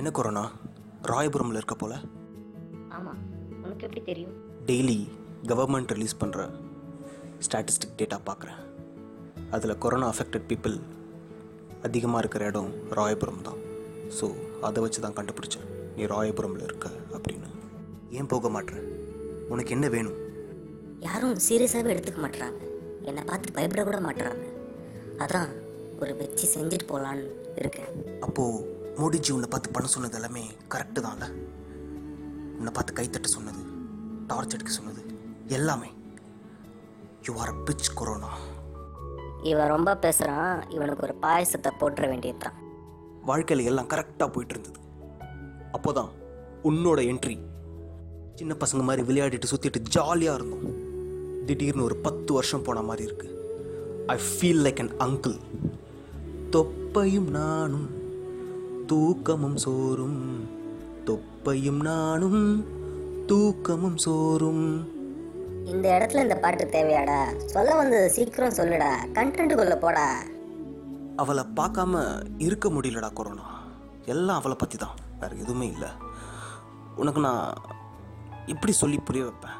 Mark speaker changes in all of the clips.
Speaker 1: என்ன கொரோனா? ராயபுரமில் இருக்க போல?
Speaker 2: ஆமாம் உனக்கு எப்படி தெரியும்?
Speaker 1: டெய்லி கவர்மெண்ட் ரிலீஸ் பண்ணுற ஸ்டாட்டிஸ்டிக் டேட்டா பார்க்குறேன் அதில் கொரோனா அஃபெக்டட் பீப்புள் அதிகமாக இருக்கிற இடம் ராயபுரம் தான். ஸோ அதை வச்சு தான் கண்டுபிடிச்சேன். நீ ராயபுரமில் இருக்க அப்படின்னு. ஏன் போக மாட்ற? உனக்கு என்ன வேணும்?
Speaker 2: யாரும் சீரியஸாகவே எடுத்துக்க மாட்டுறாங்க என்னை பார்த்து பயப்பட கூட மாட்டுறாங்க அதான் ஒரு வச்சு செஞ்சுட்டு போகலான்னு இருக்கேன்.
Speaker 1: அப்போது மோடிஜி உன்னை பார்த்து பண்ண சொன்னது எல்லாமே கரெக்டு தான்ல. உன்னை பார்த்து கைத்தட்ட சொன்னது டார்ச் அடிக்க சொன்னது எல்லாமே. யூ ஆர் பிச் கொரோனா
Speaker 2: இவன் ரொம்ப பேசுகிறான் இவனுக்கு ஒரு பாயசத்தை போட்டுற வேண்டியதுதான்.
Speaker 1: வாழ்க்கையில் எல்லாம் கரெக்டாக போயிட்டு இருந்தது. அப்போதான் உன்னோட என்ட்ரி சின்ன பசங்க மாதிரி விளையாடிட்டு சுற்றிட்டு ஜாலியாக இருந்தோம். திடீர்னு ஒரு பத்து வருஷம் போன மாதிரி இருக்கு. I feel like an uncle தொப்பையும் நானும் தூக்கமும் சோறும். தொப்பையும் நானும் தூக்கமும் சோறும்.
Speaker 2: இந்த இடத்துல இந்த பாட்டு தேவையாடா? சொல்ல வந்தது சீக்கிரம் சொல்லுடா. கண்டென்ட்டுக்குள்ளே போடா.
Speaker 1: அவளை பார்க்காம இருக்க முடியலடா கொரோனா. எல்லாம் அவளை பற்றி தான் வேறு எதுவுமே இல்லை. உனக்கு நான் எப்படி சொல்லி புரிய வைப்பேன்.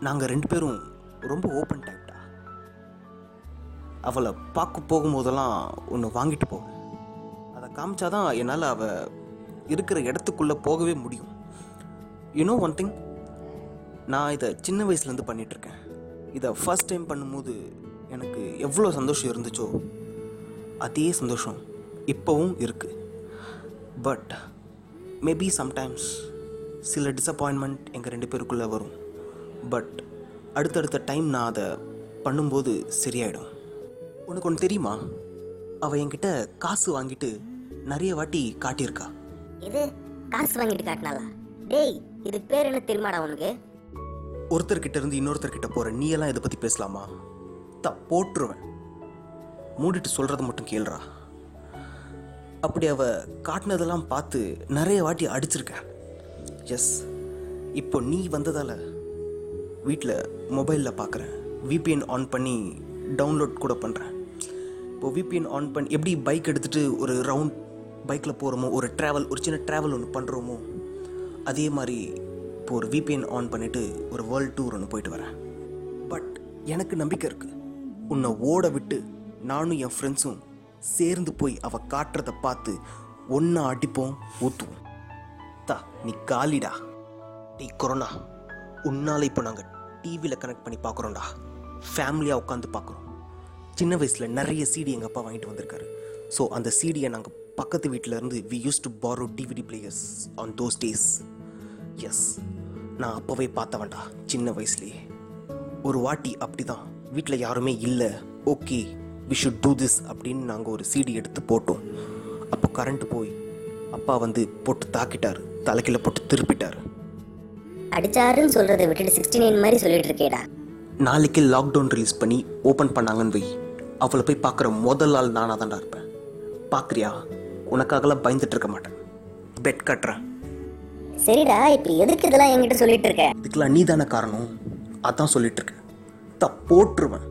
Speaker 1: நாங்கள் ரெண்டு பேரும் ரொம்ப ஓப்பன் டைப்டா அவளை பார்க்க போகும்போதெல்லாம் ஒன்று வாங்கிட்டு அதை காமிச்சாதான் என்னால் அவள் இருக்கிற இடத்துக்குள்ளே போகவே முடியும். யூனோ ஒன் திங் நான் இதை சின்ன வயசுலேருந்து பண்ணிகிட்ருக்கேன் இதை ஃபஸ்ட் டைம் பண்ணும்போது எனக்கு எவ்வளோ சந்தோஷம் இருந்துச்சோ அதே சந்தோஷம் இப்போவும் இருக்குது பட் மேபி சம்டைம்ஸ் சில டிசப்பாயின்மெண்ட் எங்கள் ரெண்டு பேருக்குள்ளே வரும். பட் அடுத்தடுத்த டைம் நான் அதை பண்ணும்போது சரியாயிடும். உனக்கு ஒன்று தெரியுமா? அவள் என்கிட்ட காசு வாங்கிட்டு நிறைய வாட்டி காட்டியிருக்கா.
Speaker 2: இது காசு வாங்கிட்டு காட்டினாலா டேய் இது பேர் என்ன தெரியுமாடா உனக்கு?
Speaker 1: ஒருத்தர்கிட்ட இருந்து இன்னொருத்தர்கிட்ட போகிற நீ எல்லாம் இதை பற்றி பேசலாமா? த போட்டுருவேன். மூடிட்டு சொல்கிறத மட்டும் கேளுடா. அப்படி அவ காட்டினதெல்லாம் பார்த்து நிறைய வாட்டி அடிச்சிருக்கேன். எஸ் இப்போ நீ வந்ததால் வீட்டில் மொபைலில் பார்க்குறேன் விபிஎன் ஆன் பண்ணி டவுன்லோட் கூட பண்ணுறேன் இப்போ விபிஎன் ஆன் பண்ணி எப்படி பைக் எடுத்துகிட்டு ஒரு ரவுண்ட் பைக்கில் போகிறோமோ ஒரு ட்ராவல் ஒரு சின்ன ட்ராவல் ஒன்று பண்ணுறோமோ அதே மாதிரி இப்போ ஒரு விபிஎன் ஆன் பண்ணிவிட்டு ஒரு வேர்ல்டு டூர் ஒன்று போயிட்டு வரேன். பட் எனக்கு நம்பிக்கை இருக்குது உன்னை ஓட விட்டு நானும் என் ஃப்ரெண்ட்ஸும் சேர்ந்து போய் அவள் காட்டுறத பார்த்து ஒன்றா அடிப்போம் ஊற்றுவோம் தா நீ காலிடா. நீ கொரோனா. உன்னால் இப்போ நாங்கள் டிவியில் கனெக்ட் பண்ணி பார்க்குறோம்டா ஃபேமிலியாக உட்காந்து பார்க்குறோம் சின்ன வயசில் நிறைய சீடி எங்கள் அப்பா வாங்கிட்டு வந்திருக்காரு. ஸோ அந்த சீடியை நாங்கள் பக்கத்து வீட்டில் இருந்து we use to borrow DVD players on those days yes நான் அப்போவே பார்த்தவன்டா சின்ன வயசுலேயே. ஒரு வாட்டி அப்படிதான் வீட்டில் யாருமே இல்லை. Okay we should do this அப்படின்னு நாங்கள் ஒரு சிடி எடுத்து போட்டோம். அப்போ கரண்ட் போய் அப்பா வந்து போட்டு தாக்கிட்டார் தலைக்கில போட்டு திருப்பிட்டார்.
Speaker 2: அடிச்சாருன்னு சொல்றதை விட்டுட்டு சிக்ஸ்டி நைன் மாதிரி சொல்லிட்டு இருக்கேடா.
Speaker 1: நாளைக்கு லாக்டவுன் ரிலீஸ் பண்ணி ஓப்பன் பண்ணாங்கன்னு வை. அவளை போய் பார்க்குற முதல் ஆள் நானாக தான்டா இருப்பேன். பார்க்குறியா? உனக்காகலாம் பயந்துட்டு இருக்க மாட்டேன். பெட் கட்டுறேன்
Speaker 2: சரிடா இப்போ எதுக்கு இதெல்லாம் என்கிட்ட சொல்லிட்டு இருக்க
Speaker 1: இதுக்கெல்லாம் நீ தானே காரணம்? அதான் சொல்லிட்டு இருக்கேன் த போட்டுருவேன்.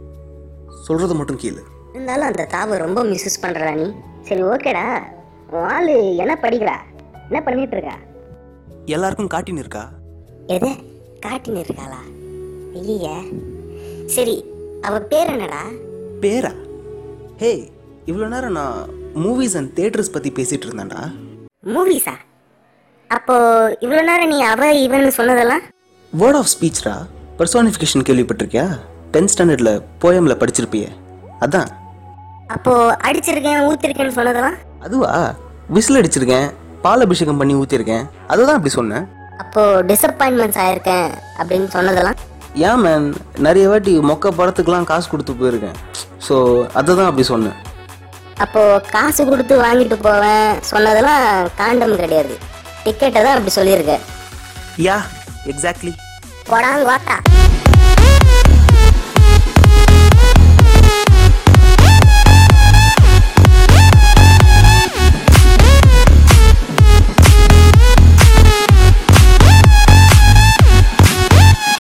Speaker 1: சொல்கிறத மட்டும் கேளு.
Speaker 2: இருந்தாலும் அந்த தாவை ரொம்ப மிஸ்யூஸ் பண்றடா நீ. சரி ஓகேடா. உன் ஆளு என்ன படிக்கிறா? என்ன பண்ணிட்டு இருக்கா
Speaker 1: எல்லாருக்கும் காட்டின்னு இருக்கா?
Speaker 2: எது? காட்டின்னு இருக்காளா? இல்லையே. சரி அவ பேர் என்னடா?
Speaker 1: பேரா? ஹே இவ்வளோ நேரம் நான் மூவிஸ் அண்ட் தேட்டர்ஸ் பற்றி பேசிகிட்டு இருந்தேன்டா.
Speaker 2: மூவிஸா அப்போ இவ்வளோ நேரம் நீ அவ இவன்னு சொன்னதெல்லாம்?
Speaker 1: வேர்ட் ஆஃப் ஸ்பீச்ரா பர்சானிஃபிகேஷன் கேள்விப்பட்டிருக்கியா? டென்த் ஸ்டாண்டர்டில் போயமில் படிச்சிருப்பியே. அதான்.
Speaker 2: அப்போ அடிச்சிருக்கேன் ஊத்திருக்கேன்னு சொன்னதெல்லாம்?
Speaker 1: அதுவா? விசில் அடிச்சிருக்கேன் பால் அபிஷேகம் பண்ணி ஊற்றிருக்கேன் அதுதான் அப்படி சொன்னேன்.
Speaker 2: அப்போ டிசப்பாயின்மெண்ட்ஸ் ஆயிருக்கேன் அப்படின்னு சொன்னதெல்லாம்?
Speaker 1: ஏன் மேன் நிறைய வாட்டி மொக்க படத்துக்கெலாம் காசு கொடுத்து போயிருக்கேன். ஸோ அதை தான் அப்படி சொன்னேன்.
Speaker 2: அப்போ காசு கொடுத்து வாங்கிட்டு போவேன் சொன்னதெல்லாம் காண்டம் கிடையாது. டிக்கெட்டை தான் அப்படி சொல்லியிருக்க
Speaker 1: யா எக்ஸாக்ட்லி
Speaker 2: கொடாங்க வாட்டா.